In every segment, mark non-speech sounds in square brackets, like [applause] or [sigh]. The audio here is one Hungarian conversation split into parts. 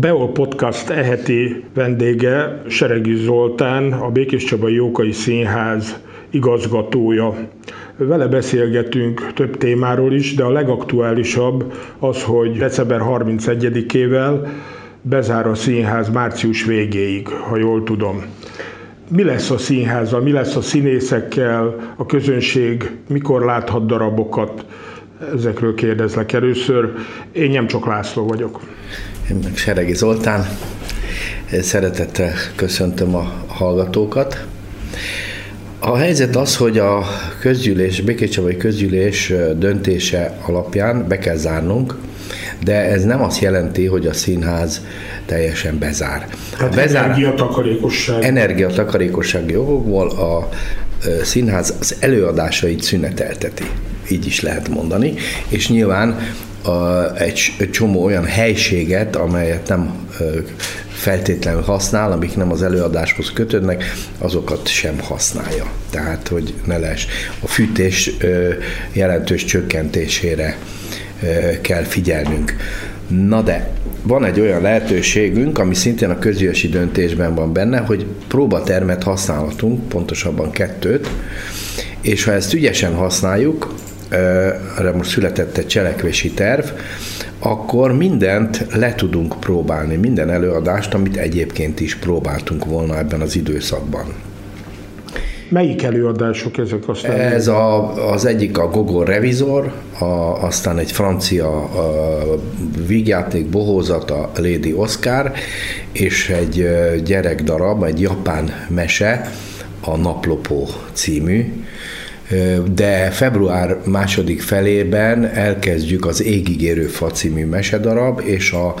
Beol Podcast eheti vendége Seregi Zoltán, a Békés Csabai Jókai Színház igazgatója. Vele beszélgetünk több témáról is, de a legaktuálisabb az, hogy december 31-ével bezár a színház március végéig, ha jól tudom. Mi lesz a színházzal, mi lesz a színészekkel, a közönség mikor láthat darabokat, ezekről kérdezlek először. Én nem csak László vagyok. Én meg Seregi Zoltán. Szeretettel köszöntöm a hallgatókat. A helyzet az, hogy a közgyűlés, Békécsabai közgyűlés döntése alapján be kell zárnunk, de ez nem azt jelenti, hogy a színház teljesen bezár. Hát bezár, energiatakarékosság. Energiatakarékossági jogokból a színház az előadásait szünetelteti, így is lehet mondani, és nyilván a, egy, egy csomó olyan helységet, amelyet nem feltétlenül használ, amik nem az előadáshoz kötődnek, azokat sem használja. Tehát, hogy ne lesz a fűtés jelentős csökkentésére kell figyelnünk. Na de, van egy olyan lehetőségünk, ami szintén a közgyűlési döntésben van benne, hogy próbatermet használhatunk, pontosabban kettőt, és ha ezt ügyesen használjuk, erre most született egy cselekvési terv, akkor mindent le tudunk próbálni, minden előadást, amit egyébként is próbáltunk volna ebben az időszakban. Melyik előadások ezek aztán? Ez a, az egyik a Gogol Revizor, a, aztán egy francia a vígjáték bohózat, a Lady Oscar, és egy gyerekdarab, egy japán mese, a Naplopó című, de február második felében elkezdjük az Égigérő fa című mesedarab, és a,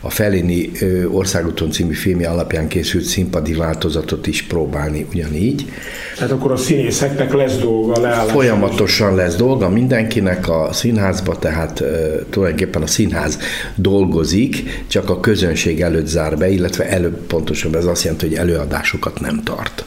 a Felini Országúton című filmje alapján készült színpadi változatot is próbálni ugyanígy. Tehát akkor a színészeknek lesz dolga leállás. Folyamatosan lesz dolga mindenkinek a színházba, tehát tulajdonképpen a színház dolgozik, csak a közönség előtt zár be, illetve előbb pontosabb ez azt jelenti, hogy előadásokat nem tart.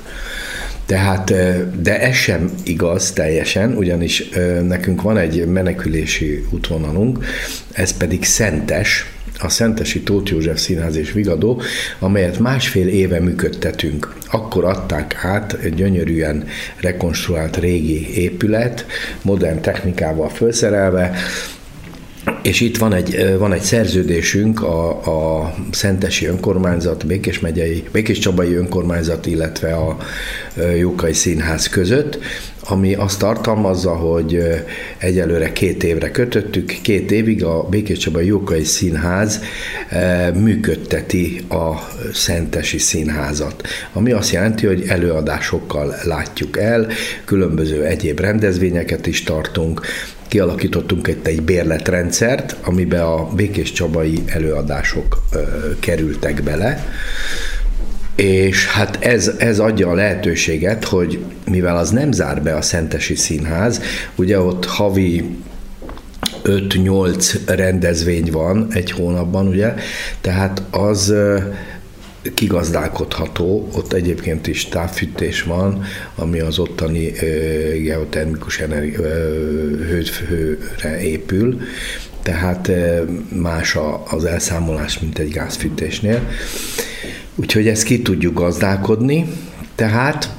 Tehát, de ez sem igaz teljesen, ugyanis nekünk van egy menekülési útvonalunk, ez pedig Szentes, a Szentesi Tóth József Színház és Vigadó, amelyet másfél éve működtetünk. Akkor adták át egy gyönyörűen rekonstruált régi épület, modern technikával felszerelve, és itt van egy, van egy szerződésünk a, a Szentesi Önkormányzat, Békés megyei, Békés Csabai Önkormányzat, illetve a Jókai Színház között, ami azt tartalmazza, hogy egyelőre két évre kötöttük, két évig a Békés Csabai Jókai Színház működteti a Szentesi Színházat, ami azt jelenti, hogy előadásokkal látjuk el, különböző egyéb rendezvényeket is tartunk, kialakítottunk itt egy bérletrendszert, amiben a Békés Csabai előadások ö, kerültek bele, és hát ez, ez adja a lehetőséget, hogy mivel az nem zár be a Szentesi Színház, ugye ott havi 5-8 rendezvény van egy hónapban, ugye, tehát az kigazdálkodható, ott egyébként is távfűtés van, ami az ottani geotermikus energia, hőre épül, tehát más az elszámolás, mint egy gázfűtésnél. Úgyhogy ezt ki tudjuk gazdálkodni, tehát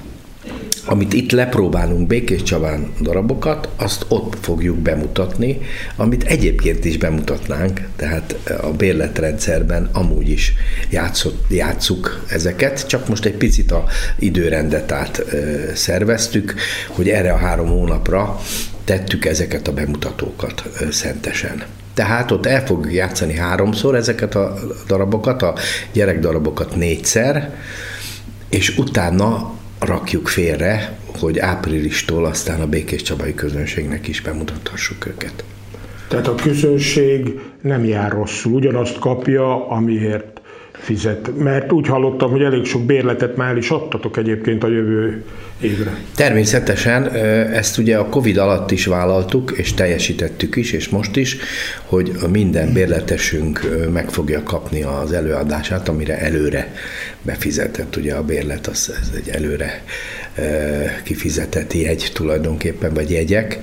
amit itt lepróbálunk Békés Csabán darabokat, azt ott fogjuk bemutatni, amit egyébként is bemutatnánk, tehát a bérletrendszerben amúgy is játszott, játsszuk ezeket, csak most egy picit a időrendet át szerveztük, hogy erre a három hónapra tettük ezeket a bemutatókat szentesen. Tehát ott el fogjuk játszani háromszor ezeket a darabokat, a gyerekdarabokat négyszer, és utána rakjuk félre, hogy áprilistól aztán a Békés Csabai közönségnek is bemutathassuk őket. Tehát a közönség nem jár rosszul, ugyanazt kapja, amiért fizet. Mert úgy hallottam, hogy elég sok bérletet már is adtatok egyébként a jövő évre. Természetesen ezt ugye a Covid alatt is vállaltuk, és teljesítettük is, és most is, hogy minden bérletesünk meg fogja kapni az előadását, amire előre befizetett. Ugye a bérlet az ez egy előre kifizetett jegy tulajdonképpen, vagy jegyek,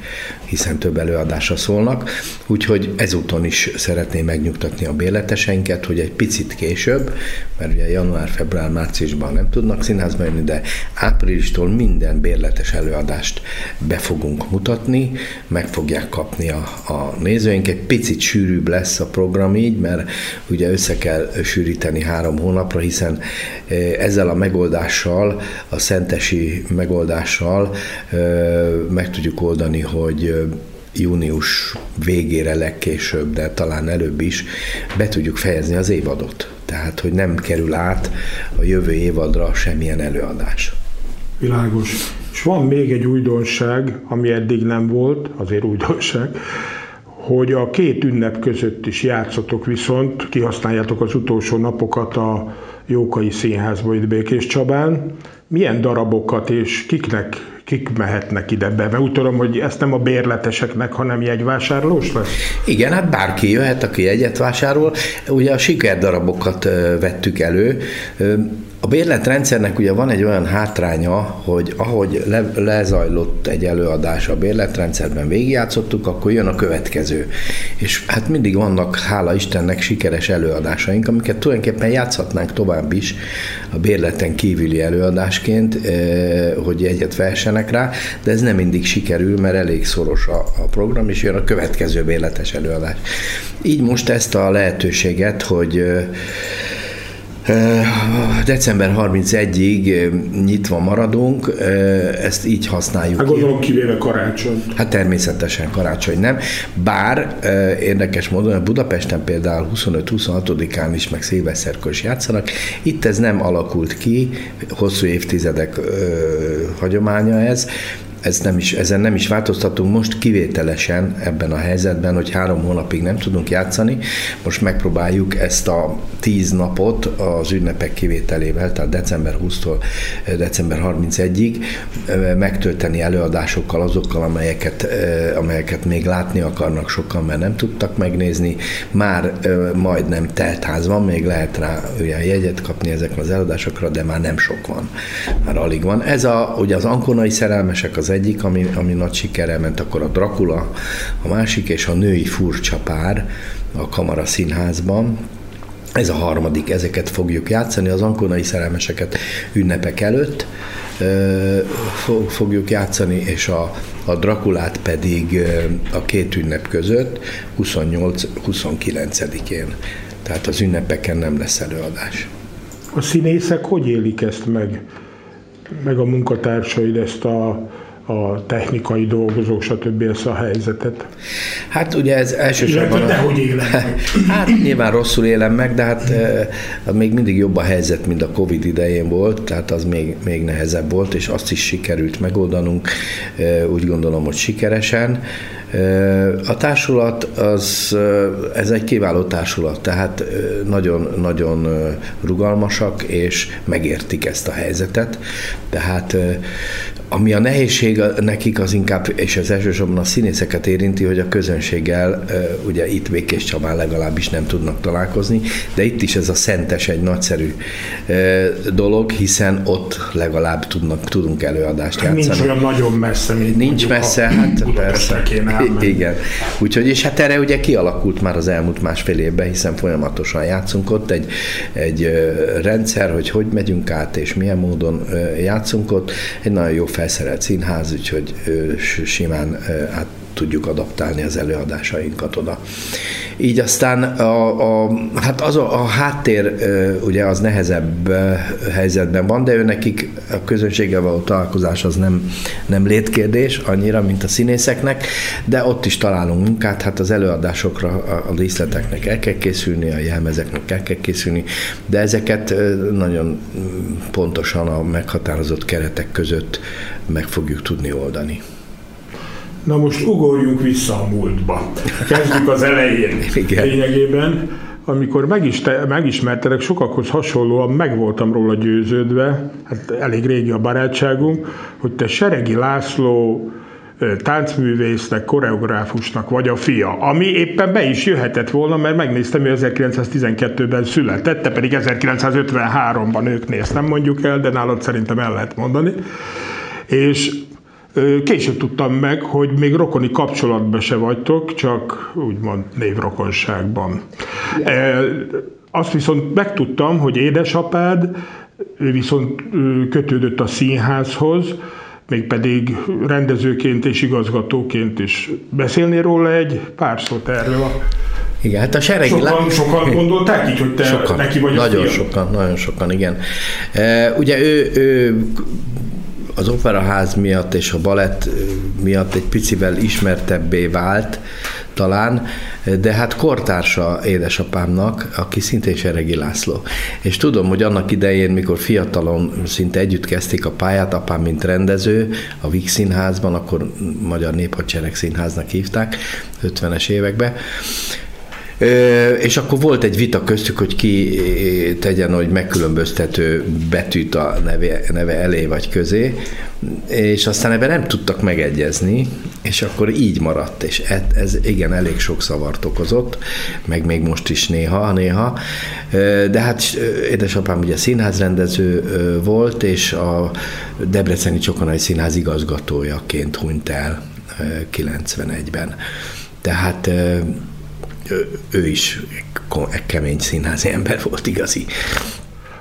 hiszen több előadásra szólnak. Úgyhogy ezúton is szeretném megnyugtatni a bérleteseinket, hogy egy picit később, mert ugye január, február, márciusban nem tudnak színházba jönni, de áprilistól minden bérletes előadást be fogunk mutatni, meg fogják kapni a, a nézőink. Egy picit sűrűbb lesz a program így, mert ugye össze kell sűríteni három hónapra, hiszen e, ezzel a megoldással, a szentesi megoldással e, meg tudjuk oldani, hogy június végére legkésőbb, de talán előbb is be tudjuk fejezni az évadot. Tehát, hogy nem kerül át a jövő évadra semmilyen előadás. Világos. És van még egy újdonság, ami eddig nem volt, azért újdonság, hogy a két ünnep között is játszatok viszont, kihasználjátok az utolsó napokat a Jókai Színházba itt Békés Csabán. Milyen darabokat és kiknek kik mehetnek ide be? Mert úgy tudom, hogy ezt nem a bérleteseknek, hanem jegyvásárlós lesz? Igen, hát bárki jöhet, aki jegyet vásárol. Ugye a sikerdarabokat vettük elő. A bérletrendszernek ugye van egy olyan hátránya, hogy ahogy le, lezajlott egy előadás a bérletrendszerben, végigjátszottuk, akkor jön a következő. És hát mindig vannak, hála Istennek, sikeres előadásaink, amiket tulajdonképpen játszhatnánk tovább is a bérleten kívüli előadásként, eh, hogy egyet versenek rá, de ez nem mindig sikerül, mert elég szoros a, a program, és jön a következő bérletes előadás. Így most ezt a lehetőséget, hogy eh, December 31-ig nyitva maradunk, ezt így használjuk. Hát gondolom kivéve karácsony. Hát természetesen karácsony nem. Bár érdekes módon a Budapesten például 25-26-án is, meg szilveszterkor is játszanak. Itt ez nem alakult ki, hosszú évtizedek hagyománya ez, ez nem is, ezen nem is változtatunk most kivételesen ebben a helyzetben, hogy három hónapig nem tudunk játszani. Most megpróbáljuk ezt a tíz napot az ünnepek kivételével, tehát december 20-tól eh, december 31-ig eh, megtölteni előadásokkal, azokkal, amelyeket, eh, amelyeket még látni akarnak sokan, mert nem tudtak megnézni. Már majdnem teltház van, még lehet rá olyan jegyet kapni ezekre az előadásokra, de már nem sok van. Már alig van. Ez a, ugye az ankonai szerelmesek az egyik, ami, ami nagy sikere ment, akkor a Dracula, a másik, és a női furcsa pár a Kamara Színházban, ez a harmadik, ezeket fogjuk játszani, az ankonai szerelmeseket ünnepek előtt fogjuk játszani, és a, a Drakulát pedig a két ünnep között 28-29-én. Tehát az ünnepeken nem lesz előadás. A színészek hogy élik ezt meg? Meg a munkatársaid ezt a a technikai dolgozók, stb. ezt a helyzetet? Hát ugye ez elsősorban... Illetve hogy élem meg. [laughs] Hát nyilván rosszul élem meg, de hát e, még mindig jobb a helyzet, mint a Covid idején volt, tehát az még, még nehezebb volt, és azt is sikerült megoldanunk, e, úgy gondolom, hogy sikeresen. A társulat az, ez egy kiváló társulat, tehát nagyon-nagyon rugalmasak, és megértik ezt a helyzetet. Tehát ami a nehézség nekik az inkább, és az elsősorban a színészeket érinti, hogy a közönséggel, ugye itt Békés Csabán legalábbis nem tudnak találkozni, de itt is ez a szentes egy nagyszerű dolog, hiszen ott legalább tudnak, tudunk előadást játszani. Nincs olyan nagyon messze, mint Nincs messze, hát persze. Igen. Úgyhogy, és hát erre ugye kialakult már az elmúlt másfél évben, hiszen folyamatosan játszunk ott egy, egy rendszer, hogy hogy megyünk át, és milyen módon játszunk ott. Egy nagyon jó felszerelt színház, úgyhogy simán át tudjuk adaptálni az előadásainkat oda. Így aztán a, a, hát az a, a háttér ugye az nehezebb helyzetben van, de ő nekik a közönséggel való találkozás az nem, nem létkérdés annyira, mint a színészeknek, de ott is találunk munkát, hát az előadásokra a, díszleteknek el kell készülni, a jelmezeknek el kell készülni, de ezeket nagyon pontosan a meghatározott keretek között meg fogjuk tudni oldani. Na most ugorjunk vissza a múltba. Kezdjük az elején. [laughs] Igen. Lényegében, amikor megis, megismertelek, sokakhoz hasonlóan meg voltam róla győződve, hát elég régi a barátságunk, hogy te Seregi László táncművésznek, koreográfusnak vagy a fia, ami éppen be is jöhetett volna, mert megnéztem, hogy 1912-ben született, te pedig 1953-ban ők néztem, mondjuk el, de nálad szerintem el lehet mondani. És Később tudtam meg, hogy még rokoni kapcsolatban se vagytok, csak úgymond névrokonságban. Azt viszont megtudtam, hogy édesapád, ő viszont kötődött a színházhoz, mégpedig rendezőként és igazgatóként is. Beszélni róla egy pár szót erről a igen, hát a seregi... Sokan, sokan [laughs] gondolták így, hogy te sokan, neki vagy Nagyon a sokan, nagyon sokan, igen. E, ugye ő, ő az operaház miatt és a balett miatt egy picivel ismertebbé vált talán, de hát kortársa édesapámnak, aki szintén Seregi László. És tudom, hogy annak idején, mikor fiatalon szinte együtt kezdték a pályát, apám mint rendező a Vix Színházban, akkor Magyar Néphadsereg Színháznak hívták 50-es években, és akkor volt egy vita köztük, hogy ki tegyen, hogy megkülönböztető betűt a neve, neve elé vagy közé, és aztán ebben nem tudtak megegyezni, és akkor így maradt, és ez, ez igen, elég sok szavart okozott, meg még most is néha, néha, de hát édesapám ugye színházrendező volt, és a Debreceni Csokonai Színház igazgatójaként hunyt el 91-ben. Tehát ő is kemény színházi ember volt igazi.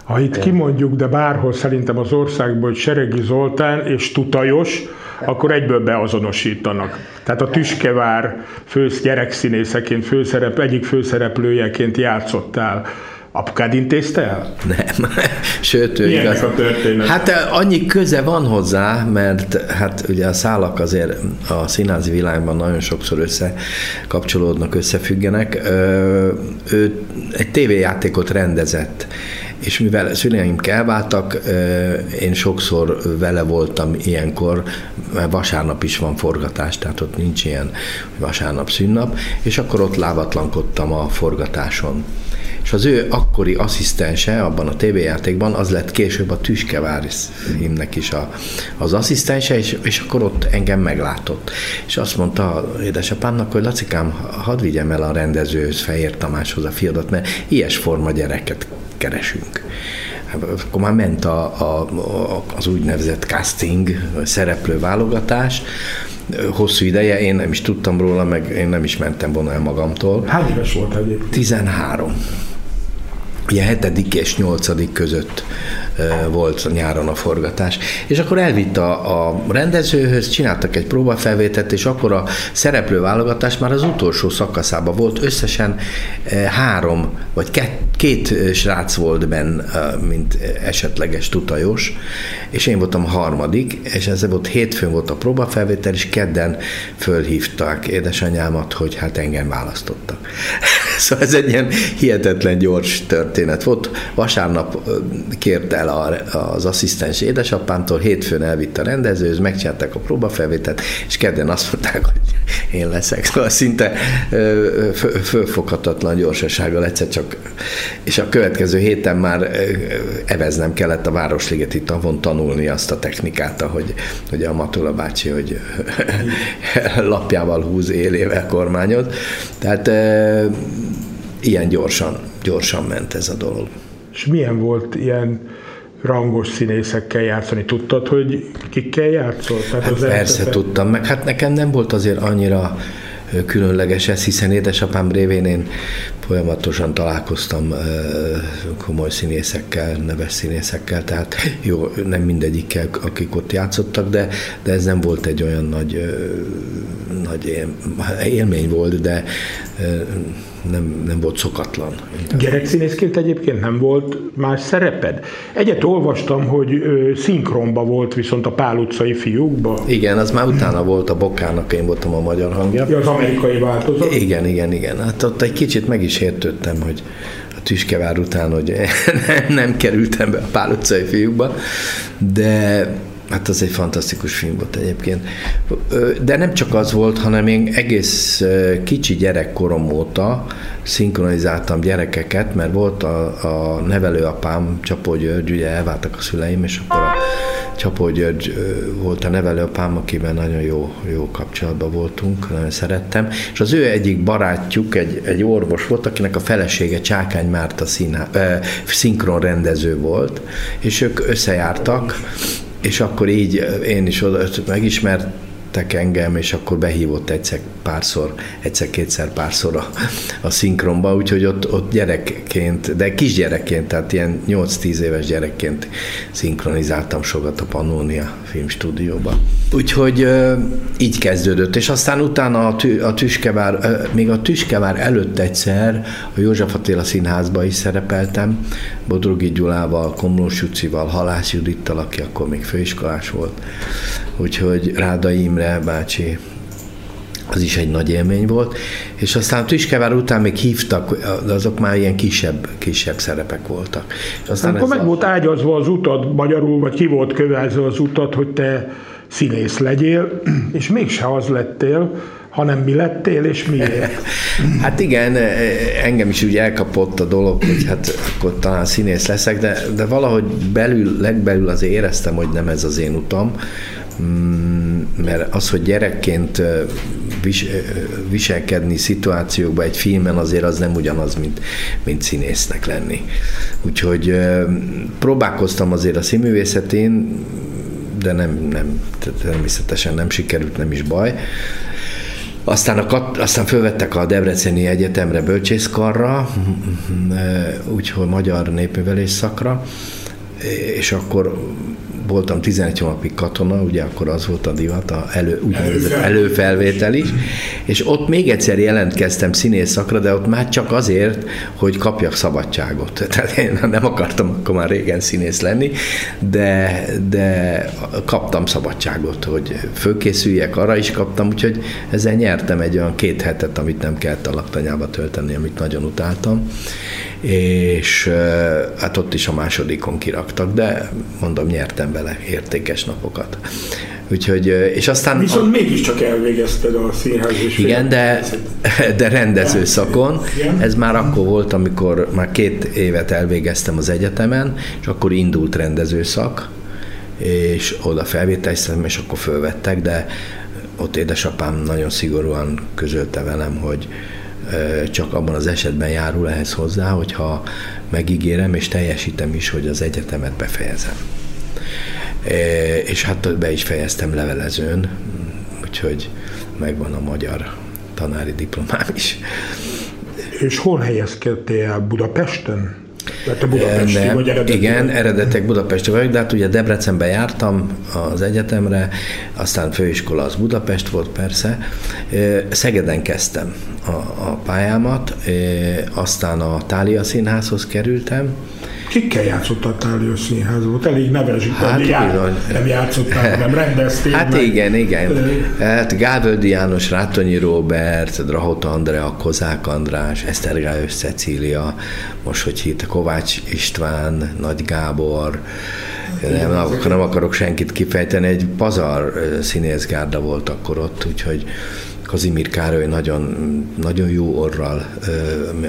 Ha itt kimondjuk, de bárhol szerintem az országból, hogy Seregi Zoltán és Tutajos, akkor egyből beazonosítanak. Tehát a Tüskevár fősz gyerekszínészeként, főszerep, egyik főszereplőjeként játszottál. Apukád intézte el? Nem. [laughs] Sőt, ő igaz. a történet? Hát eh, annyi köze van hozzá, mert hát ugye a szálak azért a színházi világban nagyon sokszor összekapcsolódnak, összefüggenek. Ő egy tévéjátékot rendezett, és mivel szüleim elváltak, én sokszor vele voltam ilyenkor, mert vasárnap is van forgatás, tehát ott nincs ilyen vasárnap szünnap, és akkor ott lábatlankodtam a forgatáson és az ő akkori asszisztense abban a tévéjátékban az lett később a Tüskevár filmnek is a, az asszisztense, és, és akkor ott engem meglátott. És azt mondta édesapámnak, hogy Lacikám, hadd vigyem el a rendezőhöz, Fehér Tamáshoz a fiadat, mert ilyes forma gyereket keresünk hát akkor már ment a, a, az úgynevezett casting, szereplő válogatás, hosszú ideje, én nem is tudtam róla, meg én nem is mentem volna el magamtól. Hány éves volt egyébként? 13 ugye hetedik és nyolcadik között volt nyáron a forgatás. És akkor elvitt a, a rendezőhöz, csináltak egy próbafelvételt, és akkor a szereplőválogatás már az utolsó szakaszában volt. Összesen három, vagy két, két srác volt benn, mint esetleges tutajos, és én voltam a harmadik, és ez volt hétfőn volt a próbafelvétel, és kedden fölhívták édesanyámat, hogy hát engem választottak. [laughs] szóval ez egy ilyen hihetetlen gyors történet volt. Vasárnap kért el az asszisztens édesapámtól, hétfőn elvitt a rendezőhöz, megcsinálták a próbafelvételt, és kedden azt mondták, hogy én leszek. Szóval szinte fölfoghatatlan gyorsasággal egyszer csak, és a következő héten már eveznem kellett a Városligeti tavon tanulni azt a technikát, hogy, hogy a Matula bácsi, hogy [laughs] lapjával húz élével kormányoz. Tehát ilyen gyorsan, gyorsan ment ez a dolog. És milyen volt ilyen rangos színészekkel játszani? Tudtad, hogy kikkel játszol? Tehát hát az persze eltepe... tudtam, meg hát nekem nem volt azért annyira különleges ez, hiszen édesapám révén én folyamatosan találkoztam komoly színészekkel, neves színészekkel, tehát jó, nem mindegyikkel, akik ott játszottak, de, de ez nem volt egy olyan nagy, nagy élmény volt, de nem, nem volt szokatlan. Gyerekszínészként egyébként nem volt más szereped? Egyet olvastam, hogy ö, szinkronba volt viszont a Pál utcai fiúkba. Igen, az már utána volt a Bokának, én voltam a magyar hangja. Ja, az amerikai változat? Igen, igen, igen. Hát ott egy kicsit meg is értődtem, hogy a Tüskevár után, hogy [laughs] nem kerültem be a Pál utcai fiúkba, de Hát az egy fantasztikus film volt egyébként. De nem csak az volt, hanem én egész kicsi gyerekkorom óta szinkronizáltam gyerekeket, mert volt a, a nevelőapám, Csapó György, ugye elváltak a szüleim, és akkor a Csapó György volt a nevelőapám, akiben nagyon jó, jó kapcsolatban voltunk, nagyon szerettem, és az ő egyik barátjuk, egy, egy orvos volt, akinek a felesége Csákány Márta színhá, szinkron rendező volt, és ők összejártak, és akkor így én is oda megismert, hívtak engem, és akkor behívott egyszer párszor, egyszer-kétszer párszor a, a szinkronba, úgyhogy ott, ott gyerekként, de kisgyerekként, tehát ilyen 8-10 éves gyerekként szinkronizáltam sokat a Pannonia filmstúdióba. Úgyhogy így kezdődött, és aztán utána a, tü, a Tüskevár, még a Tüskevár előtt egyszer a József Attila Színházba is szerepeltem, Bodrogi Gyulával, Komlós Jucival, Halász Judittal, aki akkor még főiskolás volt, úgyhogy Ráda Imre bácsi, az is egy nagy élmény volt, és aztán Tüskevár után még hívtak, azok már ilyen kisebb, kisebb szerepek voltak. És aztán Akkor meg a... volt ágyazva az utad magyarul, vagy ki volt kövezve az utat, hogy te színész legyél, és mégse az lettél, hanem mi lettél, és miért? [laughs] hát igen, engem is úgy elkapott a dolog, hogy hát akkor talán színész leszek, de, de valahogy belül, legbelül azért éreztem, hogy nem ez az én utam, mert az, hogy gyerekként vis, viselkedni szituációkban egy filmen azért az nem ugyanaz, mint, mint színésznek lenni. Úgyhogy próbálkoztam azért a színművészetén, de nem, nem, természetesen nem sikerült, nem is baj. Aztán, a, aztán fölvettek a Debreceni Egyetemre bölcsészkarra, úgyhogy magyar népművelés szakra, és akkor voltam 11 hónapig katona, ugye akkor az volt a divat, a elő, úgynevezett előfelvétel. is, és ott még egyszer jelentkeztem színész szakra, de ott már csak azért, hogy kapjak szabadságot. [laughs] Tehát én nem akartam akkor már régen színész lenni, de, de kaptam szabadságot, hogy fölkészüljek, arra is kaptam, úgyhogy ezzel nyertem egy olyan két hetet, amit nem kellett a laktanyába tölteni, amit nagyon utáltam és hát ott is a másodikon kiraktak, de mondom, nyertem vele értékes napokat. Úgyhogy, és aztán... Viszont a... mégiscsak elvégezted a színház és Igen, de, de rendező szakon. Ez már akkor volt, amikor már két évet elvégeztem az egyetemen, és akkor indult rendezőszak, és oda felvételiztem, és akkor fölvettek, de ott édesapám nagyon szigorúan közölte velem, hogy csak abban az esetben járul ehhez hozzá, hogyha megígérem és teljesítem is, hogy az egyetemet befejezem. És hát be is fejeztem levelezőn, úgyhogy megvan a magyar tanári diplomám is. És hol helyezkedtél el? Budapesten? Mert te budapesti de, vagy eredetileg. Igen, eredetek budapesti vagyok, de hát ugye Debrecenben jártam az egyetemre, aztán főiskola az Budapest volt persze. Szegeden kezdtem a, a pályámat, aztán a Tália Színházhoz kerültem, Kikkel játszottál Tália Színház volt? Elég neves, hát, jár, nem játszottál, nem rendeztél. Hát meg. igen, igen. Hát Gávöldi János, Rátonyi Róbert, Drahot Andrea, Kozák András, Esztergályos Cecília, most hogy hívta Kovács István, Nagy Gábor, nem, nem, nem akarok senkit kifejteni, egy pazar színészgárda volt akkor ott, úgyhogy Kazimír Károly nagyon, nagyon jó orral,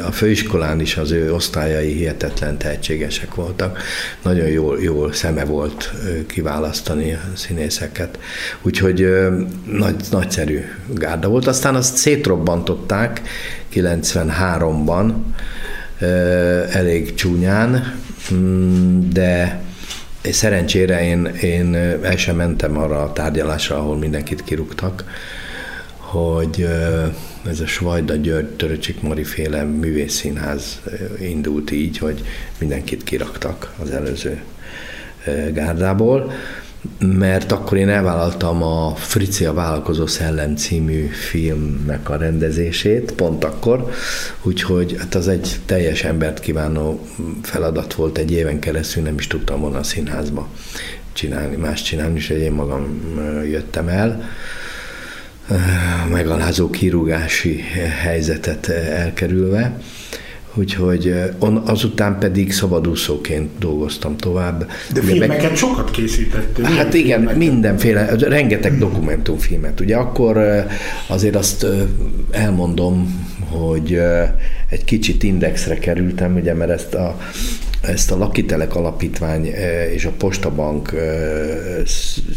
a főiskolán is az ő osztályai hihetetlen tehetségesek voltak, nagyon jól, jól szeme volt kiválasztani a színészeket, úgyhogy nagy, nagyszerű gárda volt. Aztán azt szétrobbantották 93-ban, elég csúnyán, mm, de szerencsére én, én el sem mentem arra a tárgyalásra, ahol mindenkit kirúgtak, hogy ez a Svajda György Töröcsik Mari féle művészszínház indult így, hogy mindenkit kiraktak az előző gárdából, mert akkor én elvállaltam a Fricia Vállalkozó Szellem című filmnek a rendezését, pont akkor, úgyhogy hát az egy teljes embert kívánó feladat volt, egy éven keresztül nem is tudtam volna a színházba csinálni, más csinálni, és én magam jöttem el megalázó kirúgási helyzetet elkerülve. Úgyhogy azután pedig szabadúszóként dolgoztam tovább. De filmeket meg... sokat készítettél. Hát igen, filmeket? mindenféle, rengeteg dokumentumfilmet. Ugye akkor azért azt elmondom, hogy egy kicsit indexre kerültem, ugye, mert ezt a, ezt a Lakitelek Alapítvány és a Postabank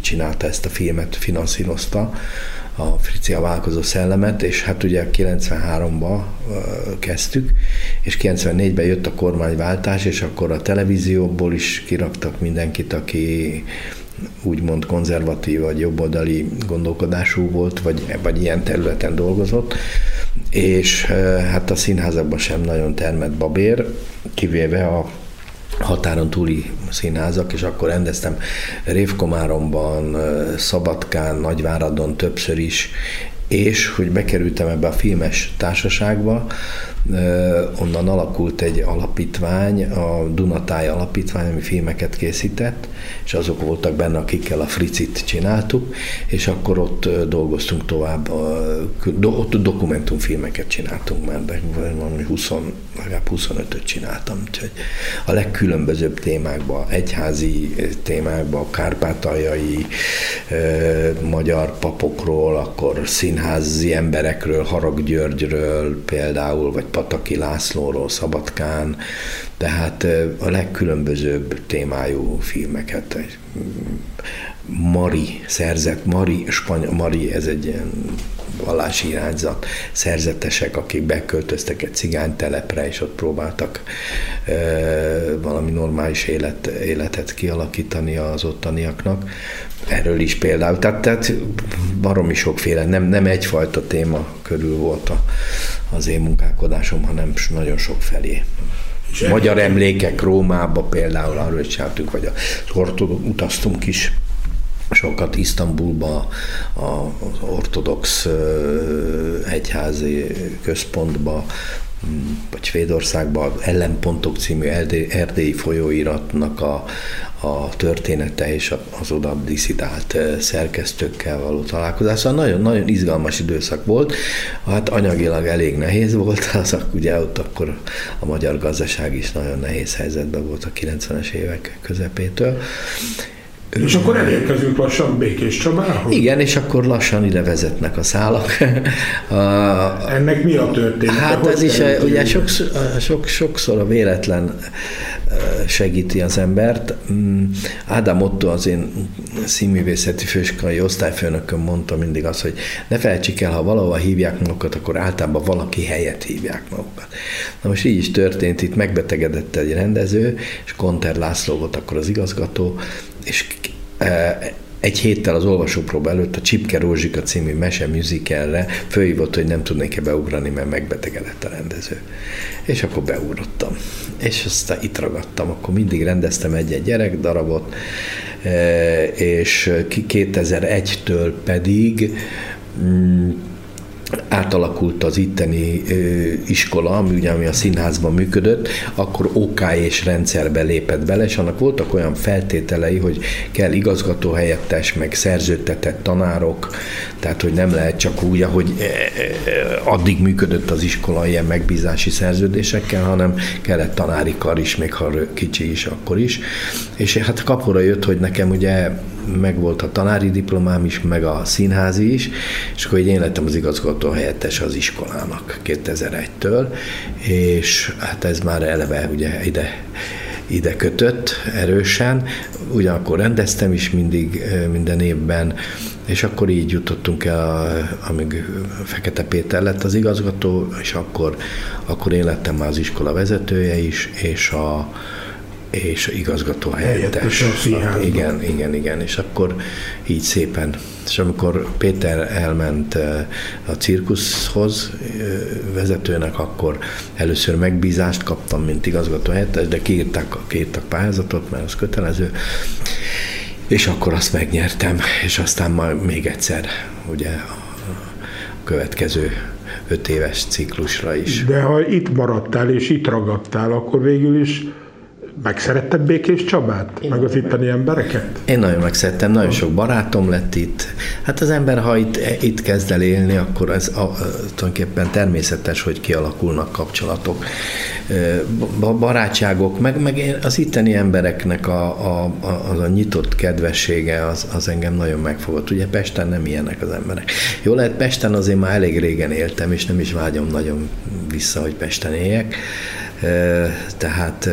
csinálta ezt a filmet, finanszírozta, a Fricia válkozó szellemet, és hát ugye 93-ba kezdtük, és 94-ben jött a kormányváltás, és akkor a televízióból is kiraktak mindenkit, aki úgymond konzervatív vagy jobboldali gondolkodású volt, vagy, vagy ilyen területen dolgozott, és hát a színházakban sem nagyon termett babér, kivéve a határon túli színházak, és akkor rendeztem Révkomáromban, Szabadkán, Nagyváradon többször is, és hogy bekerültem ebbe a filmes társaságba, onnan alakult egy alapítvány, a Dunatáj Alapítvány, ami filmeket készített, és azok voltak benne, akikkel a Fricit csináltuk, és akkor ott dolgoztunk tovább, ott dokumentumfilmeket csináltunk már, de valami 20, legalább 25-öt csináltam, úgyhogy a legkülönbözőbb témákban, egyházi témákban, kárpátaljai magyar papokról, akkor színházi emberekről, Harag Györgyről például, vagy Pataki Lászlóról, Szabadkán, tehát a legkülönbözőbb témájú filmeket. Mari szerzett, Mari, Spany- Mari ez egy ilyen vallási irányzat, szerzetesek, akik beköltöztek egy cigánytelepre, és ott próbáltak e, valami normális élet, életet kialakítani az ottaniaknak. Erről is például. Tehát, tehát baromi sokféle, nem, nem egyfajta téma körül volt a, az én munkálkodásom, hanem nagyon sok felé. Magyar emlékek Rómába például, arról is csináltunk, vagy a utaztunk is sokat Isztambulba, az ortodox egyházi központba, vagy Svédországban Ellenpontok című erdélyi folyóiratnak a, a története és az oda diszidált szerkesztőkkel való találkozás. Szóval nagyon, nagyon izgalmas időszak volt. Hát anyagilag elég nehéz volt, [laughs] az ugye ott akkor a magyar gazdaság is nagyon nehéz helyzetben volt a 90-es évek közepétől. És akkor elérkezünk lassan Békés Csabához? Igen, és akkor lassan ide vezetnek a szálak. [laughs] a, Ennek mi a történet? Hát ez is, ugye sokszor, sok, sokszor a véletlen segíti az embert. Mm, Ádám Otto az én színművészeti főiskolai osztályfőnököm mondta mindig azt, hogy ne felejtsük el, ha valahova hívják magukat, akkor általában valaki helyet hívják magukat. Na most így is történt, itt megbetegedett egy rendező, és Konter László volt akkor az igazgató, és egy héttel az olvasópróba előtt a Csipke Rózsika című mese musicalre fölhívott, hogy nem tudnék-e beugrani, mert megbetegedett a rendező. És akkor beugrottam. És aztán itt ragadtam, akkor mindig rendeztem egy-egy gyerek darabot, és 2001-től pedig mm, átalakult az itteni iskola, ami ugye ami a színházban működött, akkor OK és rendszerbe lépett bele, és annak voltak olyan feltételei, hogy kell igazgatóhelyettes, meg szerződtetett tanárok, tehát hogy nem lehet csak úgy, ahogy addig működött az iskola ilyen megbízási szerződésekkel, hanem kellett tanári kar is, még ha kicsi is, akkor is. És hát kapora jött, hogy nekem ugye meg volt a tanári diplomám is, meg a színházi is, és akkor én lettem az igazgató helyettes az iskolának 2001-től, és hát ez már eleve ugye ide ide kötött erősen, ugyanakkor rendeztem is mindig minden évben, és akkor így jutottunk el, amíg Fekete Péter lett az igazgató, és akkor, akkor én lettem már az iskola vezetője is, és a, és igazgató helyettes. Igen, igen, igen, és akkor így szépen. És amikor Péter elment eh, a cirkuszhoz eh, vezetőnek, akkor először megbízást kaptam, mint igazgató helyettes, de kiírták, kiírtak pályázatot, mert az kötelező, és akkor azt megnyertem, és aztán majd még egyszer, ugye a következő öt éves ciklusra is. De ha itt maradtál és itt ragadtál, akkor végül is Megszeretted Békés Csabát? Én meg az itteni embereket? Én nagyon megszerettem, nagyon sok barátom lett itt. Hát az ember, ha itt, itt kezd el élni, akkor ez a, tulajdonképpen természetes, hogy kialakulnak kapcsolatok, barátságok, meg, meg az itteni embereknek a, a, a, az a nyitott kedvessége, az, az engem nagyon megfogott. Ugye Pesten nem ilyenek az emberek. Jó lehet, Pesten azért már elég régen éltem, és nem is vágyom nagyon vissza, hogy Pesten éljek. Tehát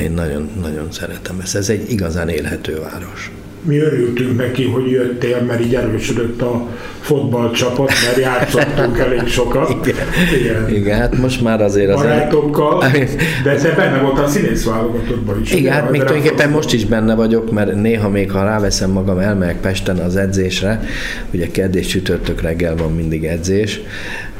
én nagyon, nagyon szeretem ezt. Ez egy igazán élhető város. mi örültünk neki, hogy jöttél, mert így erősödött a fotballcsapat, mert játszottunk elég sokat. [laughs] Igen. Igen. Igen, hát most már azért az... Barátokkal, [laughs] de te benne volt a színész válogatottban is. Igen, hát még tulajdonképpen most is benne vagyok, mert néha még, ha ráveszem magam, elmegyek Pesten az edzésre, ugye kedd és csütörtök reggel van mindig edzés,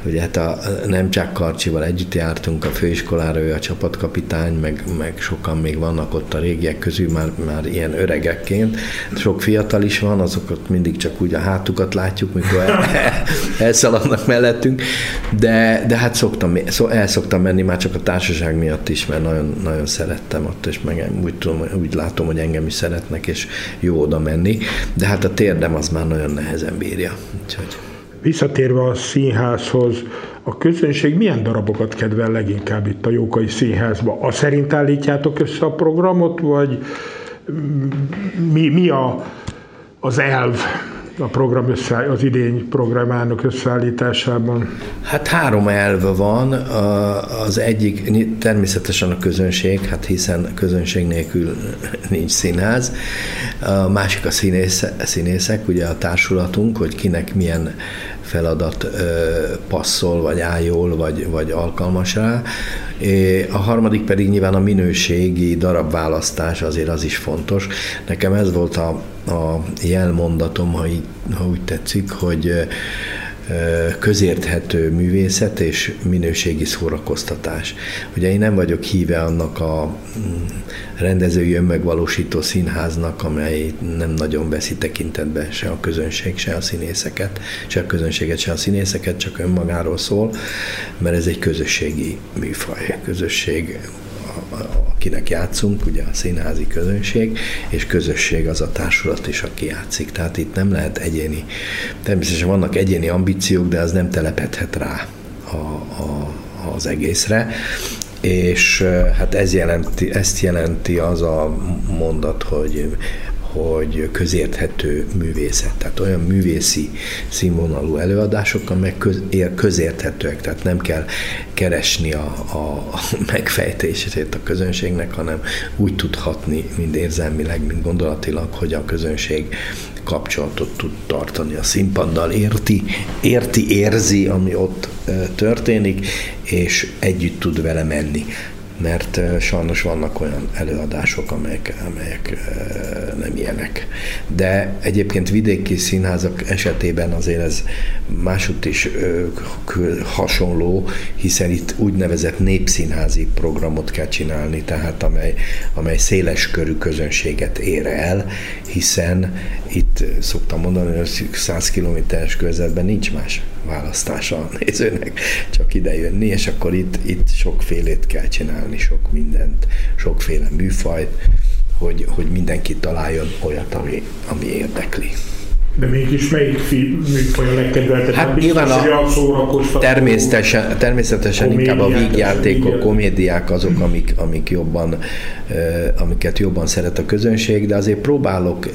Ugye hát a nem csak Karcsival együtt jártunk a főiskolára, ő a csapatkapitány, meg, meg sokan még vannak ott a régiek közül már, már ilyen öregekként. Sok fiatal is van, azokat mindig csak úgy a hátukat látjuk, mikor el, [laughs] elszaladnak mellettünk, de, de hát szoktam, el szoktam menni már csak a társaság miatt is, mert nagyon, nagyon szerettem ott, és meg úgy, tudom, úgy látom, hogy engem is szeretnek, és jó oda menni, de hát a térdem az már nagyon nehezen bírja. Úgyhogy Visszatérve a színházhoz, a közönség milyen darabokat kedvel leginkább itt a Jókai Színházba? A szerint állítjátok össze a programot, vagy mi, mi a, az elv a program össze, az idény programának összeállításában? Hát három elv van. Az egyik természetesen a közönség, hát hiszen közönség nélkül nincs színház. A másik a színész, színészek, ugye a társulatunk, hogy kinek milyen feladat passzol, vagy áll vagy, vagy alkalmas rá. A harmadik pedig nyilván a minőségi darabválasztás, azért az is fontos. Nekem ez volt a, a jelmondatom, ha, így, ha úgy tetszik, hogy közérthető művészet és minőségi szórakoztatás. Ugye én nem vagyok híve annak a mm, rendezői önmegvalósító színháznak, amely nem nagyon veszi tekintetbe se a közönség, se a színészeket, se a közönséget, se a színészeket, csak önmagáról szól, mert ez egy közösségi műfaj. Közösség akinek játszunk, ugye a színházi közönség, és közösség az a társulat is, aki játszik. Tehát itt nem lehet egyéni, természetesen vannak egyéni ambíciók, de az nem telepedhet rá a, a, az egészre és hát ez jelenti, ezt jelenti az a mondat, hogy hogy közérthető művészet, tehát olyan művészi színvonalú előadások, amelyek köz, közérthetőek, tehát nem kell keresni a, a, a megfejtését a közönségnek, hanem úgy tudhatni, mind érzelmileg, mind gondolatilag, hogy a közönség kapcsolatot tud tartani a színpaddal, érti, érti, érzi, ami ott történik, és együtt tud vele menni mert sajnos vannak olyan előadások, amelyek, amelyek nem ilyenek. De egyébként vidéki színházak esetében azért ez másút is hasonló, hiszen itt úgynevezett népszínházi programot kell csinálni, tehát amely, amely széles körű közönséget ér el, hiszen itt szoktam mondani, hogy 100 kilométeres körzetben nincs más választása a nézőnek, csak ide jönni, és akkor itt, itt sokfélét kell csinálni, sok mindent, sokféle műfajt, hogy, hogy mindenki találjon olyat, ami, ami érdekli. De mégis melyik műfaj a legkedveltebb? Hát nyilván a, természetesen, természetesen inkább a vígjátékok, komédiák azok, amik, amik jobban, amiket jobban szeret a közönség, de azért próbálok,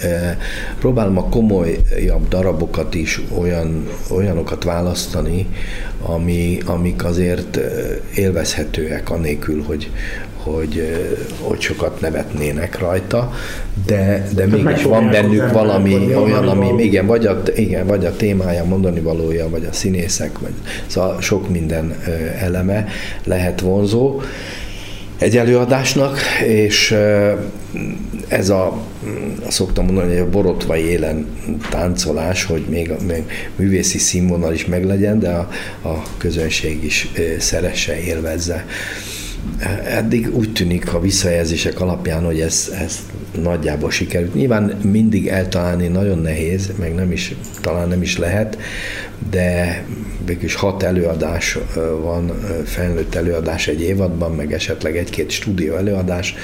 próbálom a komolyabb darabokat is olyan, olyanokat választani, ami, amik azért élvezhetőek anélkül, hogy, hogy, hogy sokat nevetnének rajta, de, de mégis van bennük valami olyan, ami igen vagy, a, igen, vagy a témája, mondani valója, vagy a színészek, vagy szóval sok minden eleme lehet vonzó egy előadásnak, és ez a, szoktam mondani, hogy a borotvai élen táncolás, hogy még, még művészi színvonal is meglegyen, de a, a közönség is szeresse, élvezze eddig úgy tűnik a visszajelzések alapján, hogy ez, ez nagyjából sikerült. Nyilván mindig eltalálni nagyon nehéz, meg nem is, talán nem is lehet, de végülis hat előadás van, felnőtt előadás egy évadban, meg esetleg egy-két stúdió előadás,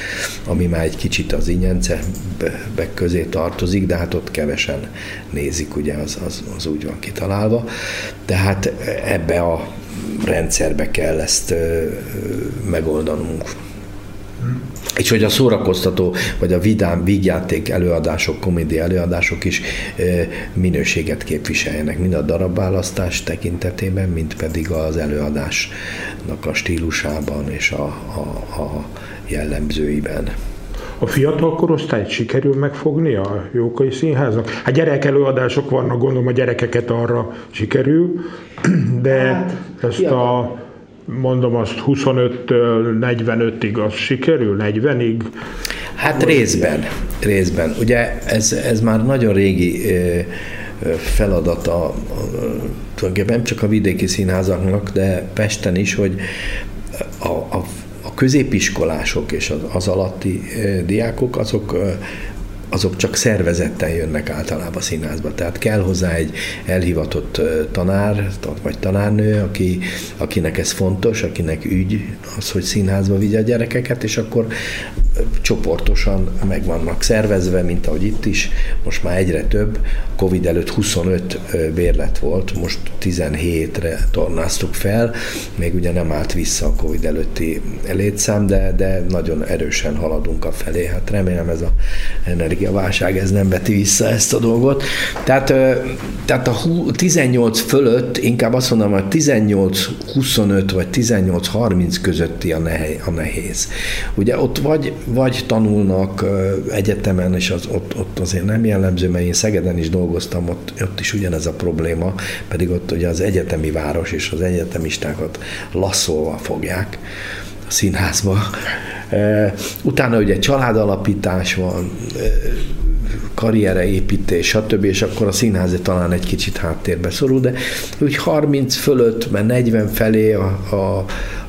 ami már egy kicsit az ingyencek közé tartozik, de hát ott kevesen nézik, ugye az, az, az úgy van kitalálva. Tehát ebbe a rendszerbe kell ezt megoldanunk. És hogy a szórakoztató, vagy a vidám, vígjáték előadások, komédia előadások is minőséget képviseljenek, mind a darabválasztás tekintetében, mind pedig az előadásnak a stílusában és a, a, a jellemzőiben. A fiatal korosztályt sikerül megfogni a Jókai Színháznak? Hát gyerek előadások vannak, gondolom a gyerekeket arra sikerül, [clears throat] de hát, ezt a mondom azt 25-től 45-ig az sikerül, 40-ig? Hát részben, részben. Ugye ez, ez már nagyon régi feladata tulajdonképpen nem csak a vidéki színházaknak, de Pesten is, hogy a, a, a középiskolások és az, az alatti diákok, azok azok csak szervezetten jönnek általában színházba. Tehát kell hozzá egy elhivatott tanár, vagy tanárnő, aki, akinek ez fontos, akinek ügy az, hogy színházba vigye a gyerekeket, és akkor csoportosan meg vannak szervezve, mint ahogy itt is, most már egyre több. Covid előtt 25 bérlet volt, most 17-re tornáztuk fel, még ugye nem állt vissza a Covid előtti létszám, de, de nagyon erősen haladunk a felé. Hát remélem ez a energiaválság ez nem veti vissza ezt a dolgot. Tehát, tehát a 18 fölött, inkább azt mondom, hogy 18-25 vagy 18-30 közötti a nehéz. Ugye ott vagy vagy tanulnak egyetemen, és az, ott, ott azért nem jellemző, mert én Szegeden is dolgoztam, ott, ott is ugyanez a probléma, pedig ott ugye az egyetemi város és az egyetemistákat lasszolva fogják a színházba. Utána ugye családalapítás van, karriere építés, stb., és akkor a színház talán egy kicsit háttérbe szorul, de úgy 30 fölött, mert 40 felé a, a,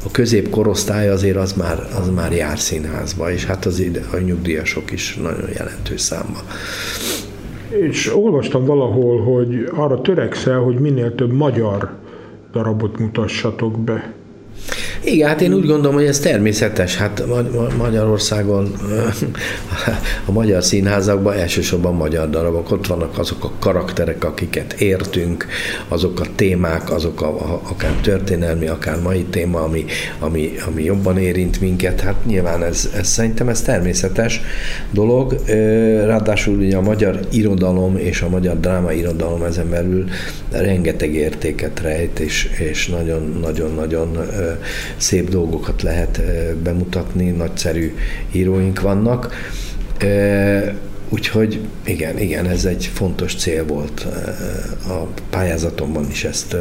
a középkorosztály azért az már, az már jár színházba, és hát az ide, a nyugdíjasok is nagyon jelentős számba. És olvastam valahol, hogy arra törekszel, hogy minél több magyar darabot mutassatok be. Igen, hát én úgy gondolom, hogy ez természetes. Hát Magyarországon, [laughs] a magyar színházakban elsősorban magyar darabok, ott vannak azok a karakterek, akiket értünk, azok a témák, azok a, akár történelmi, akár mai téma, ami, ami, ami jobban érint minket. Hát nyilván ez, ez szerintem ez természetes dolog. Ráadásul ugye a magyar irodalom és a magyar dráma irodalom ezen belül rengeteg értéket rejt, és, és nagyon-nagyon-nagyon szép dolgokat lehet bemutatni, nagyszerű íróink vannak. Úgyhogy igen, igen, ez egy fontos cél volt. A pályázatomban is ezt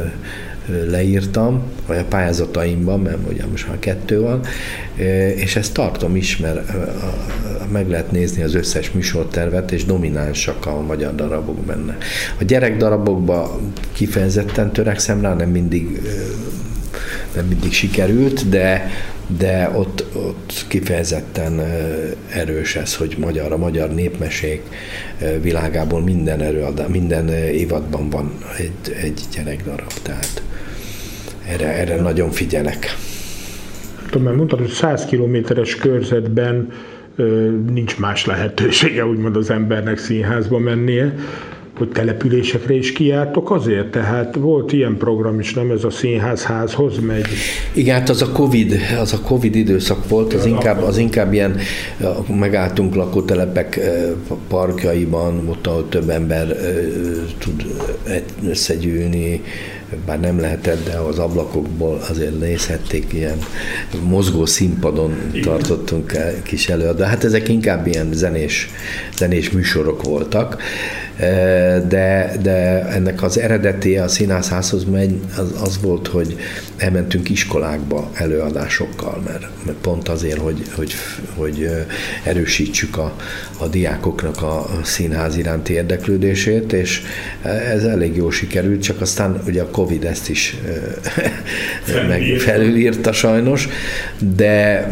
leírtam, vagy a pályázataimban, mert ugye most már kettő van, és ezt tartom is, mert meg lehet nézni az összes műsortervet, és dominánsak a magyar darabok benne. A gyerek darabokba kifejezetten törekszem rá, nem mindig nem mindig sikerült, de, de ott, ott kifejezetten erős ez, hogy magyar, a magyar népmesék világából minden erőadá, minden évadban van egy, egy gyerekdarab, tehát erre, erre nagyon figyelek. Tudom, mert mondtad, hogy 100 kilométeres körzetben nincs más lehetősége, úgymond az embernek színházba mennie hogy településekre is kijártok azért? Tehát volt ilyen program is, nem ez a színház házhoz megy? Igen, hát az a Covid, az a Covid időszak volt, az inkább, az inkább ilyen, megálltunk lakótelepek parkjaiban, ott ahol több ember tud összegyűlni, bár nem lehetett, de az ablakokból azért nézhették, ilyen mozgó színpadon tartottunk kis előadó. Hát ezek inkább ilyen zenés, zenés műsorok voltak, de, de ennek az eredeti a színházházhoz megy, az, az volt, hogy elmentünk iskolákba előadásokkal, mert, mert pont azért, hogy, hogy, hogy erősítsük a, a diákoknak a színház iránti érdeklődését, és ez elég jó sikerült, csak aztán ugye a Covid ezt is [laughs] meg felülírta sajnos, de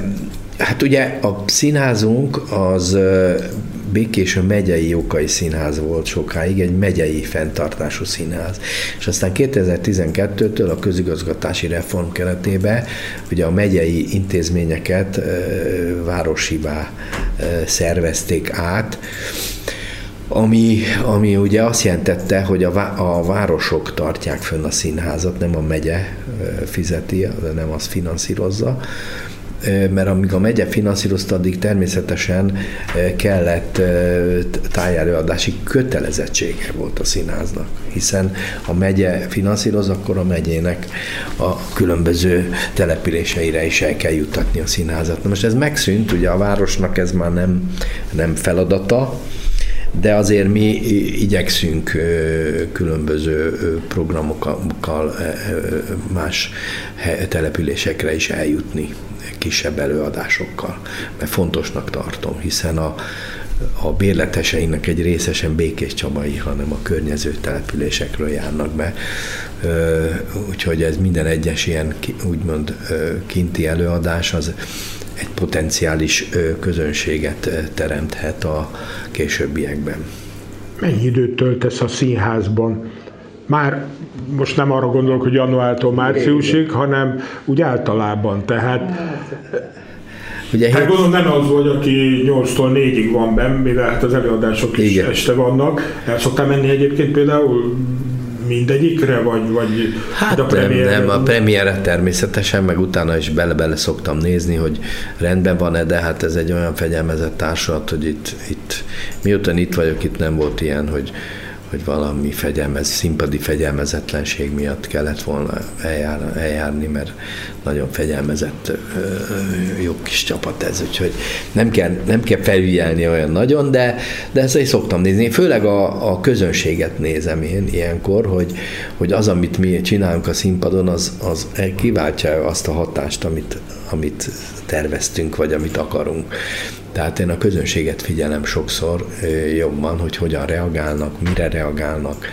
Hát ugye a színházunk az Békés a megyei Jókai Színház volt sokáig, egy megyei fenntartású színház. És aztán 2012-től a közigazgatási reform keretében ugye a megyei intézményeket városivá szervezték át, ami, ami ugye azt jelentette, hogy a, a városok tartják fönn a színházat, nem a megye fizeti, nem azt finanszírozza, mert amíg a megye finanszírozta, addig természetesen kellett tájjelőadási kötelezettsége volt a színháznak, hiszen a megye finanszíroz, akkor a megyének a különböző településeire is el kell juttatni a színházat. Na most ez megszűnt, ugye a városnak ez már nem, nem feladata, de azért mi igyekszünk különböző programokkal más településekre is eljutni kisebb előadásokkal, mert fontosnak tartom, hiszen a, a bérleteseinek egy részesen Békés Csabai, hanem a környező településekről járnak be. Úgyhogy ez minden egyes ilyen úgymond kinti előadás az egy potenciális közönséget teremthet a későbbiekben. Mennyi időt töltesz a színházban? Már most nem arra gondolok, hogy januártól márciusig, hanem úgy általában. Tehát Ugye hát gondolom nem az vagy, aki 8-tól 4-ig van benn, mivel hát az előadások is Igen. este vannak. El szoktál menni egyébként például mindegyikre, vagy, vagy hát a premier... nem, nem, a premierre természetesen, meg utána is bele-bele szoktam nézni, hogy rendben van-e, de hát ez egy olyan fegyelmezett társulat, hogy itt, itt mióta itt vagyok, itt nem volt ilyen, hogy hogy valami fegyelmez, színpadi fegyelmezetlenség miatt kellett volna eljár, eljárni, mert nagyon fegyelmezett jó kis csapat ez, úgyhogy nem kell, nem kell felügyelni olyan nagyon, de, de ezt is szoktam nézni. Főleg a, a közönséget nézem én ilyenkor, hogy, hogy az, amit mi csinálunk a színpadon, az, az kiváltja azt a hatást, amit, amit terveztünk, vagy amit akarunk. Tehát én a közönséget figyelem sokszor jobban, hogy hogyan reagálnak, mire reagálnak,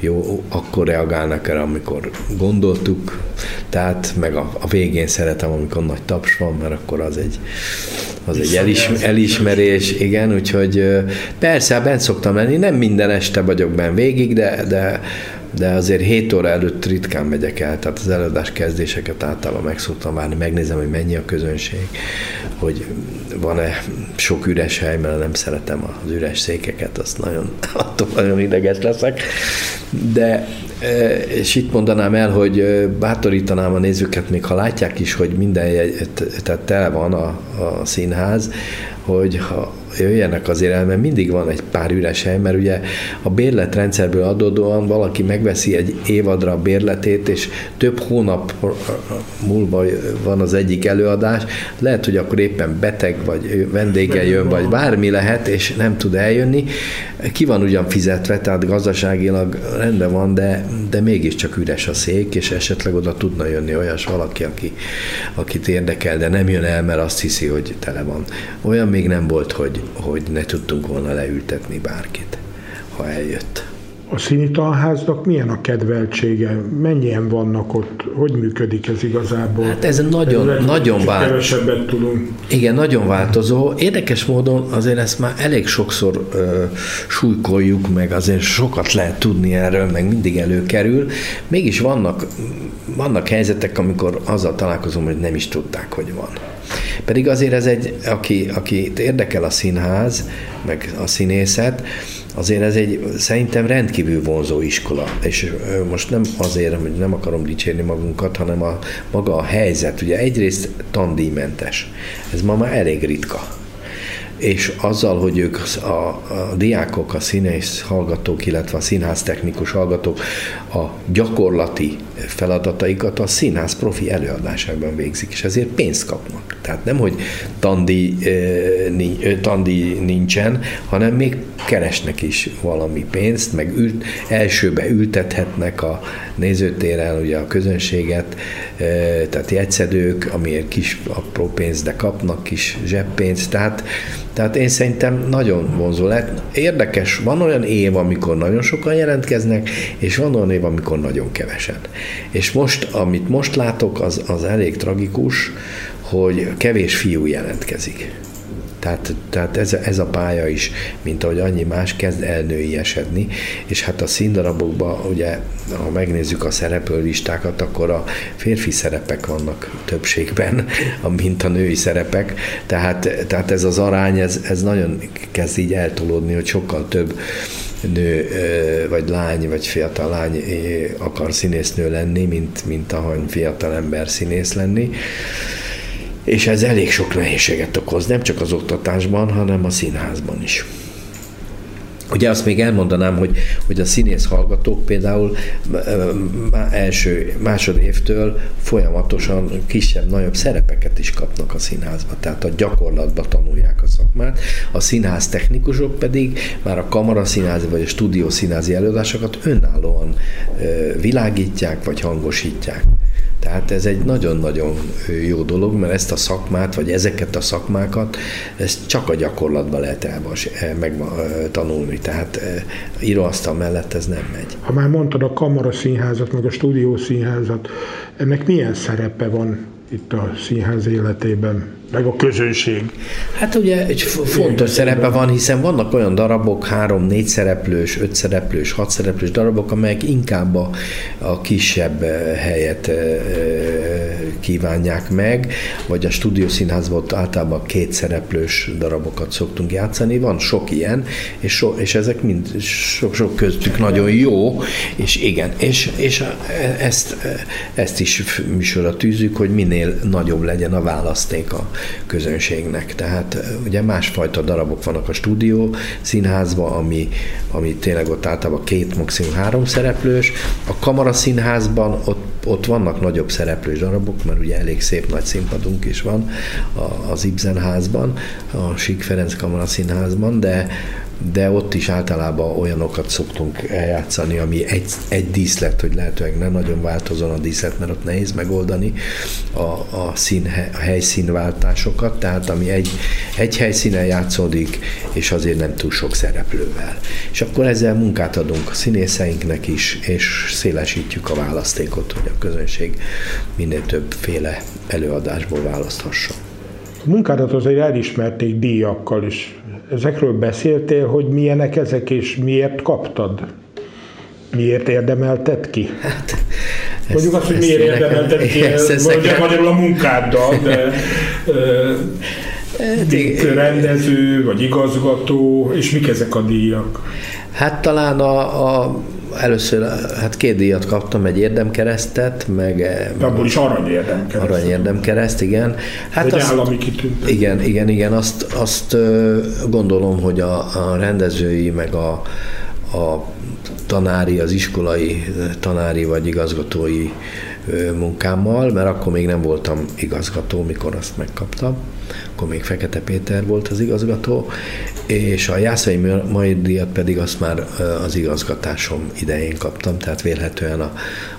jó, akkor reagálnak erre, amikor gondoltuk, tehát meg a, a végén szeretem, amikor nagy taps van, mert akkor az egy, az egy elismer, elismerés, igen, úgyhogy persze, bent szoktam lenni, nem minden este vagyok benne végig, de, de de azért 7 óra előtt ritkán megyek el, tehát az előadás kezdéseket általában meg szoktam várni, megnézem, hogy mennyi a közönség, hogy van-e sok üres hely, mert nem szeretem az üres székeket, azt nagyon, [laughs] attól nagyon ideges leszek. De és itt mondanám el, hogy bátorítanám a nézőket, még ha látják is, hogy minden tehát tele van a, a színház, hogy ha jöjjenek azért el, mert mindig van egy pár üres hely, mert ugye a bérletrendszerből adódóan valaki megveszi egy évadra a bérletét, és több hónap múlva van az egyik előadás, lehet, hogy akkor éppen beteg, vagy vendége jön, vagy bármi lehet, és nem tud eljönni. Ki van ugyan fizetve, tehát gazdaságilag rendben van, de, de mégiscsak üres a szék, és esetleg oda tudna jönni olyas valaki, aki, akit érdekel, de nem jön el, mert azt hiszi, hogy tele van. Olyan még nem volt, hogy, hogy ne tudtunk volna leültetni bárkit, ha eljött. A színi tanháznak milyen a kedveltsége? Mennyien vannak ott? Hogy működik ez igazából? Hát ez nagyon, ez nagyon változó. Kevesebbet tudunk. Igen, nagyon változó. Érdekes módon azért ezt már elég sokszor ö, súlykoljuk, meg azért sokat lehet tudni erről, meg mindig előkerül. Mégis vannak, vannak helyzetek, amikor azzal találkozom, hogy nem is tudták, hogy van. Pedig azért ez egy, aki, aki érdekel a színház, meg a színészet, azért ez egy szerintem rendkívül vonzó iskola. És most nem azért, hogy nem akarom dicsérni magunkat, hanem a maga a helyzet. Ugye egyrészt tandíjmentes. Ez ma már elég ritka és azzal, hogy ők a, a diákok, a színész hallgatók, illetve a színház technikus hallgatók a gyakorlati feladataikat a színház profi előadásában végzik, és ezért pénzt kapnak. Tehát nem, hogy tandi, tandi nincsen, hanem még keresnek is valami pénzt, meg ült, elsőbe ültethetnek a nézőtéren ugye a közönséget, tehát jegyszedők, amiért kis apró pénzt, de kapnak kis zseppénzt, tehát tehát én szerintem nagyon vonzó lett. Érdekes, van olyan év, amikor nagyon sokan jelentkeznek, és van olyan év, amikor nagyon kevesen. És most, amit most látok, az, az elég tragikus, hogy kevés fiú jelentkezik. Tehát, tehát ez, ez a pálya is, mint ahogy annyi más, kezd elnőiesedni, és hát a színdarabokban, ugye, ha megnézzük a szereplőlistákat, akkor a férfi szerepek vannak többségben, mint a női szerepek, tehát, tehát ez az arány, ez, ez nagyon kezd így eltolódni, hogy sokkal több nő, vagy lány, vagy fiatal lány akar színésznő lenni, mint, mint ahogy fiatal ember színész lenni és ez elég sok nehézséget okoz, nem csak az oktatásban, hanem a színházban is. Ugye azt még elmondanám, hogy, hogy a színész hallgatók például első, másodévtől folyamatosan kisebb-nagyobb szerepeket is kapnak a színházba, tehát a gyakorlatban tanulják a szakmát. A színház technikusok pedig már a kamaraszínházi vagy a stúdiószínházi előadásokat önállóan világítják vagy hangosítják. Tehát ez egy nagyon-nagyon jó dolog, mert ezt a szakmát, vagy ezeket a szakmákat, ezt csak a gyakorlatban lehet eh, megtanulni. Tehát eh, íróasztal mellett ez nem megy. Ha már mondtad a kamaraszínházat, meg a stúdiószínházat, ennek milyen szerepe van itt a színház életében? Meg a közönség. Hát ugye egy fontos szerepe van, hiszen vannak olyan darabok, három-négy szereplős, öt szereplős, hat szereplős darabok, amelyek inkább a, a kisebb eh, helyet eh, eh, kívánják meg, vagy a stúdiószínházban általában két szereplős darabokat szoktunk játszani. Van sok ilyen, és, so, és ezek mind sok-sok köztük nagyon jó, és igen, és, és ezt, ezt is műsorra tűzük, hogy minél nagyobb legyen a választék a közönségnek. Tehát ugye másfajta darabok vannak a stúdió színházban, ami, ami tényleg ott általában két, maximum három szereplős. A kamara színházban ott, ott vannak nagyobb szereplős darabok, mert ugye elég szép nagy színpadunk is van az Ibzenházban, a Sík Ferenc Kamara Színházban, de de ott is általában olyanokat szoktunk eljátszani, ami egy, egy díszlet, hogy lehetőleg ne nagyon változon a díszlet, mert ott nehéz megoldani a, a, szín, a helyszínváltásokat, tehát ami egy, egy helyszínen játszódik, és azért nem túl sok szereplővel. És akkor ezzel munkát adunk a színészeinknek is, és szélesítjük a választékot, hogy a közönség minél többféle előadásból választhasson. A munkádat azért elismerték díjakkal is ezekről beszéltél, hogy milyenek ezek, és miért kaptad? Miért érdemelted ki? Hát, Mondjuk azt, hogy miért érdemelted ki, mondjuk magyarul a munkáddal, de mint hát rendező, vagy igazgató, és mik ezek a díjak? Hát talán a, a először hát két díjat kaptam, egy érdemkeresztet, meg... De abból is arany érdemkereszt. Arany érdemkereszt, igen. Hát egy azt, állami kitűnt. Igen, igen, igen, azt, azt gondolom, hogy a, a rendezői, meg a, a tanári, az iskolai tanári vagy igazgatói munkámmal, mert akkor még nem voltam igazgató, mikor azt megkaptam. Akkor még Fekete Péter volt az igazgató, és a Jászai mai díjat pedig azt már az igazgatásom idején kaptam, tehát vélhetően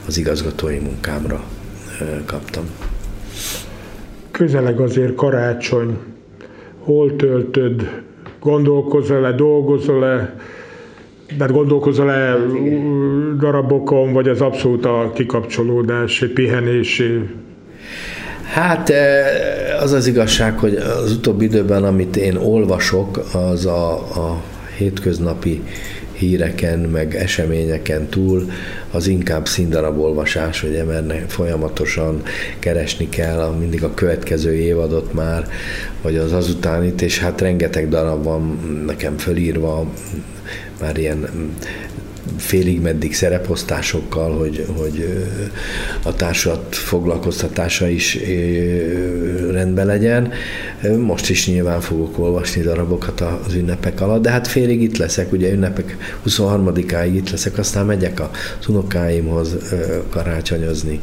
az igazgatói munkámra kaptam. Közeleg azért karácsony, hol töltöd, gondolkozol-e, dolgozol-e, de gondolkozol-e darabokon, vagy az abszolút a kikapcsolódás, pihenés? Hát az az igazság, hogy az utóbbi időben, amit én olvasok, az a, a hétköznapi híreken, meg eseményeken túl, az inkább színdarab olvasás, ugye, mert folyamatosan keresni kell mindig a következő évadot már, vagy az azutánit, és hát rengeteg darab van nekem fölírva, már ilyen félig meddig szereposztásokkal, hogy, hogy a társat foglalkoztatása is rendben legyen. Most is nyilván fogok olvasni darabokat az ünnepek alatt, de hát félig itt leszek, ugye ünnepek 23-áig itt leszek, aztán megyek a unokáimhoz karácsonyozni,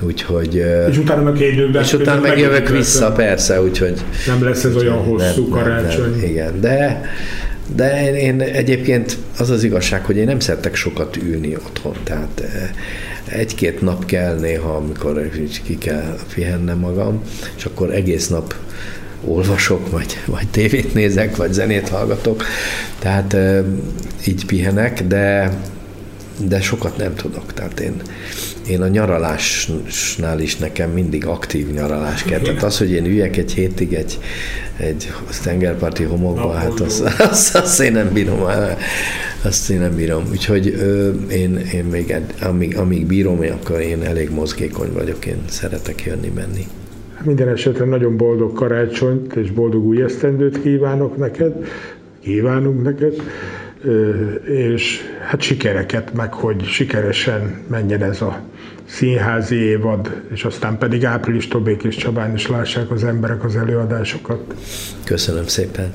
úgyhogy... És utána meg két időben... És utána megjövök vissza, persze, úgyhogy... Nem lesz ez olyan hosszú nem, karácsony. Nem, nem, igen, de de én, én egyébként az az igazság, hogy én nem szeretek sokat ülni otthon, tehát eh, egy-két nap kell néha, amikor ki kell pihennem magam, és akkor egész nap olvasok, vagy, vagy tévét nézek, vagy zenét hallgatok, tehát eh, így pihenek, de, de sokat nem tudok, tehát én, én a nyaralásnál is nekem mindig aktív nyaralás kell. Tehát az, hogy én üljek egy hétig egy, egy tengerparti homokba, hát azt, azt, azt én nem bírom. Azt én nem bírom. Úgyhogy ö, én, én még ed, amíg, amíg bírom, akkor én elég mozgékony vagyok, én szeretek jönni-menni. Minden esetre nagyon boldog karácsonyt és boldog új esztendőt kívánok neked, kívánunk neked, és hát sikereket, meg hogy sikeresen menjen ez a színházi évad, és aztán pedig áprilistól Békés Csabán is lássák az emberek az előadásokat. Köszönöm szépen!